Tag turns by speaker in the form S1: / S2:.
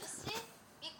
S1: Terse bir